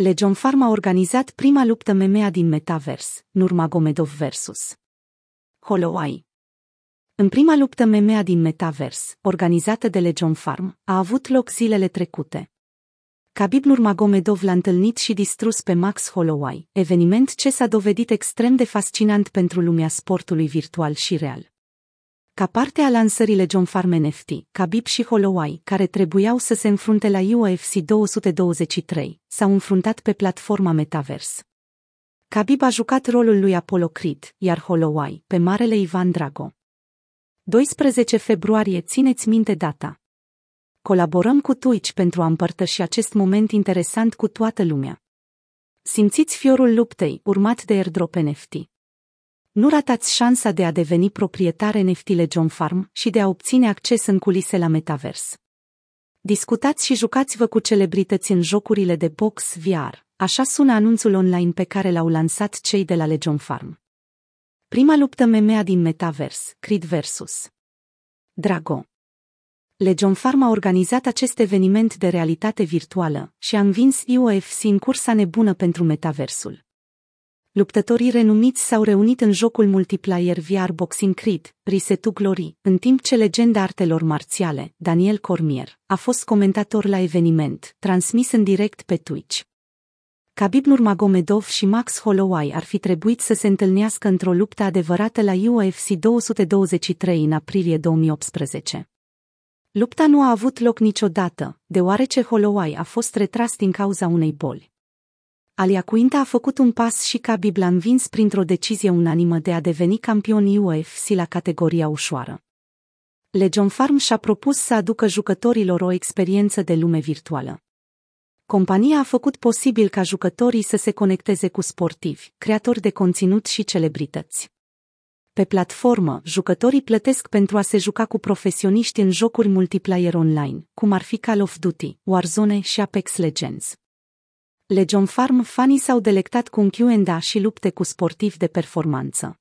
Legion Farm a organizat prima luptă MMA din Metavers, Nurmagomedov vs. Holloway. În prima luptă MMA din Metavers, organizată de Legion Farm, a avut loc zilele trecute. Khabib Nurmagomedov l-a întâlnit și distrus pe Max Holloway, eveniment ce s-a dovedit extrem de fascinant pentru lumea sportului virtual și real. Ca parte a lansării Legion Farm NFT, Khabib și Holloway, care trebuiau să se înfrunte la UFC 223, s-au înfruntat pe platforma Metaverse. Khabib a jucat rolul lui Apollo Creed, iar Holloway, pe marele Ivan Drago. 12 februarie, țineți minte data. Colaborăm cu Twitch pentru a împărtăși acest moment interesant cu toată lumea. Simțiți fiorul luptei, urmat de airdrop NFT. Nu ratați șansa de a deveni proprietar NFT Legion Farm și de a obține acces în culise la Metavers. Discutați și jucați-vă cu celebrități în jocurile de box VR, așa sună anunțul online pe care l-au lansat cei de la Legion Farm. Prima luptă MMA din Metavers, Creed vs. Drago. Legion Farm a organizat acest eveniment de realitate virtuală și a învins UFC în cursa nebună pentru metaversul. Luptătorii renumiți s-au reunit în jocul multiplayer VR Boxing Creed, Reset to Glory, în timp ce legenda artelor marțiale, Daniel Cormier, a fost comentator la eveniment, transmis în direct pe Twitch. Khabib Nurmagomedov și Max Holloway ar fi trebuit să se întâlnească într-o luptă adevărată la UFC 223 în aprilie 2018. Lupta nu a avut loc niciodată, deoarece Holloway a fost retras din cauza unei boli. Alia Quinta a făcut un pas și Khabib l-a învins printr-o decizie unanimă de a deveni campion UFC la categoria ușoară. Legion Farm și-a propus să aducă jucătorilor o experiență de lume virtuală. Compania a făcut posibil ca jucătorii să se conecteze cu sportivi, creatori de conținut și celebrități. Pe platformă, jucătorii plătesc pentru a se juca cu profesioniști în jocuri multiplayer online, cum ar fi Call of Duty, Warzone și Apex Legends. Legion Farm fanii s-au delectat cu un Q&A și lupte cu sportivi de performanță.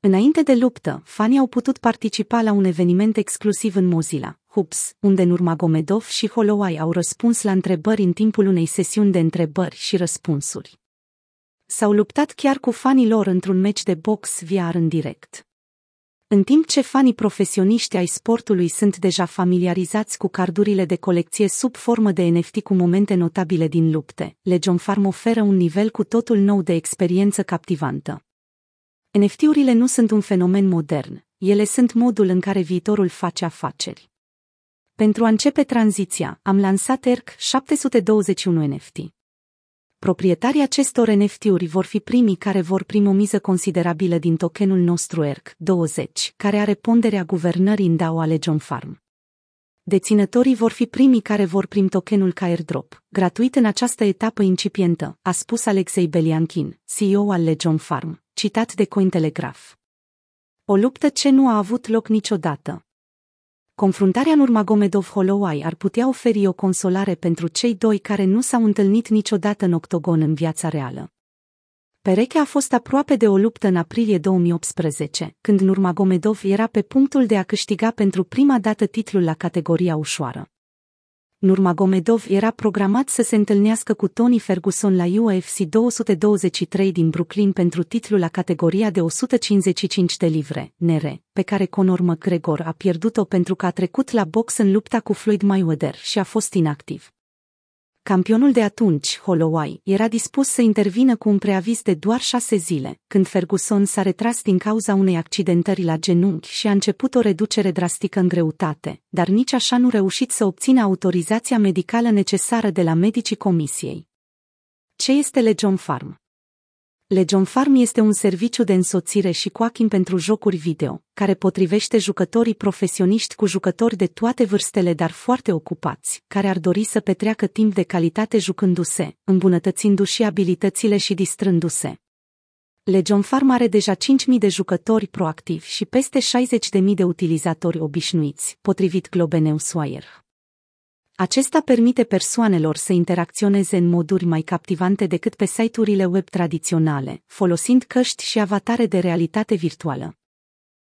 Înainte de luptă, fanii au putut participa la un eveniment exclusiv în Mozilla, Hubs, unde Nurmagomedov și Holloway au răspuns la întrebări în timpul unei sesiuni de întrebări și răspunsuri. S-au luptat chiar cu fanii lor într-un meci de box VR în direct. În timp ce fanii profesioniști ai sportului sunt deja familiarizați cu cardurile de colecție sub formă de NFT cu momente notabile din lupte, Legion Farm oferă un nivel cu totul nou de experiență captivantă. NFT-urile nu sunt un fenomen modern, ele sunt modul în care viitorul face afaceri. Pentru a începe tranziția, am lansat ERC 721 NFT. Proprietarii acestor NFT-uri vor fi primii care vor primi o miză considerabilă din tokenul nostru ERC20, care are ponderea guvernării în DAO ale John Farm. Deținătorii vor fi primii care vor primi tokenul ca airdrop, gratuit în această etapă incipientă, a spus Alexei Beliankin, CEO al Legion Farm, citat de Cointelegraph. O luptă ce nu a avut loc niciodată. Confruntarea în urma Gomedov-Holloway ar putea oferi o consolare pentru cei doi care nu s-au întâlnit niciodată în octogon în viața reală. Perechea a fost aproape de o luptă în aprilie 2018, când Nurmagomedov era pe punctul de a câștiga pentru prima dată titlul la categoria ușoară. Nurmagomedov era programat să se întâlnească cu Tony Ferguson la UFC 223 din Brooklyn pentru titlul la categoria de 155 de livre, nere, pe care Conor McGregor a pierdut-o pentru că a trecut la box în lupta cu Floyd Mayweather și a fost inactiv. Campionul de atunci, Holloway, era dispus să intervină cu un preaviz de doar șase zile, când Ferguson s-a retras din cauza unei accidentări la genunchi și a început o reducere drastică în greutate, dar nici așa nu reușit să obțină autorizația medicală necesară de la medicii comisiei. Ce este Legion Farm? Legion Farm este un serviciu de însoțire și coaching pentru jocuri video, care potrivește jucătorii profesioniști cu jucători de toate vârstele, dar foarte ocupați, care ar dori să petreacă timp de calitate jucându-se, îmbunătățindu-și abilitățile și distrându-se. Legion Farm are deja 5.000 de jucători proactivi și peste 60.000 de utilizatori obișnuiți, potrivit Globe Newswire. Acesta permite persoanelor să interacționeze în moduri mai captivante decât pe site-urile web tradiționale, folosind căști și avatare de realitate virtuală.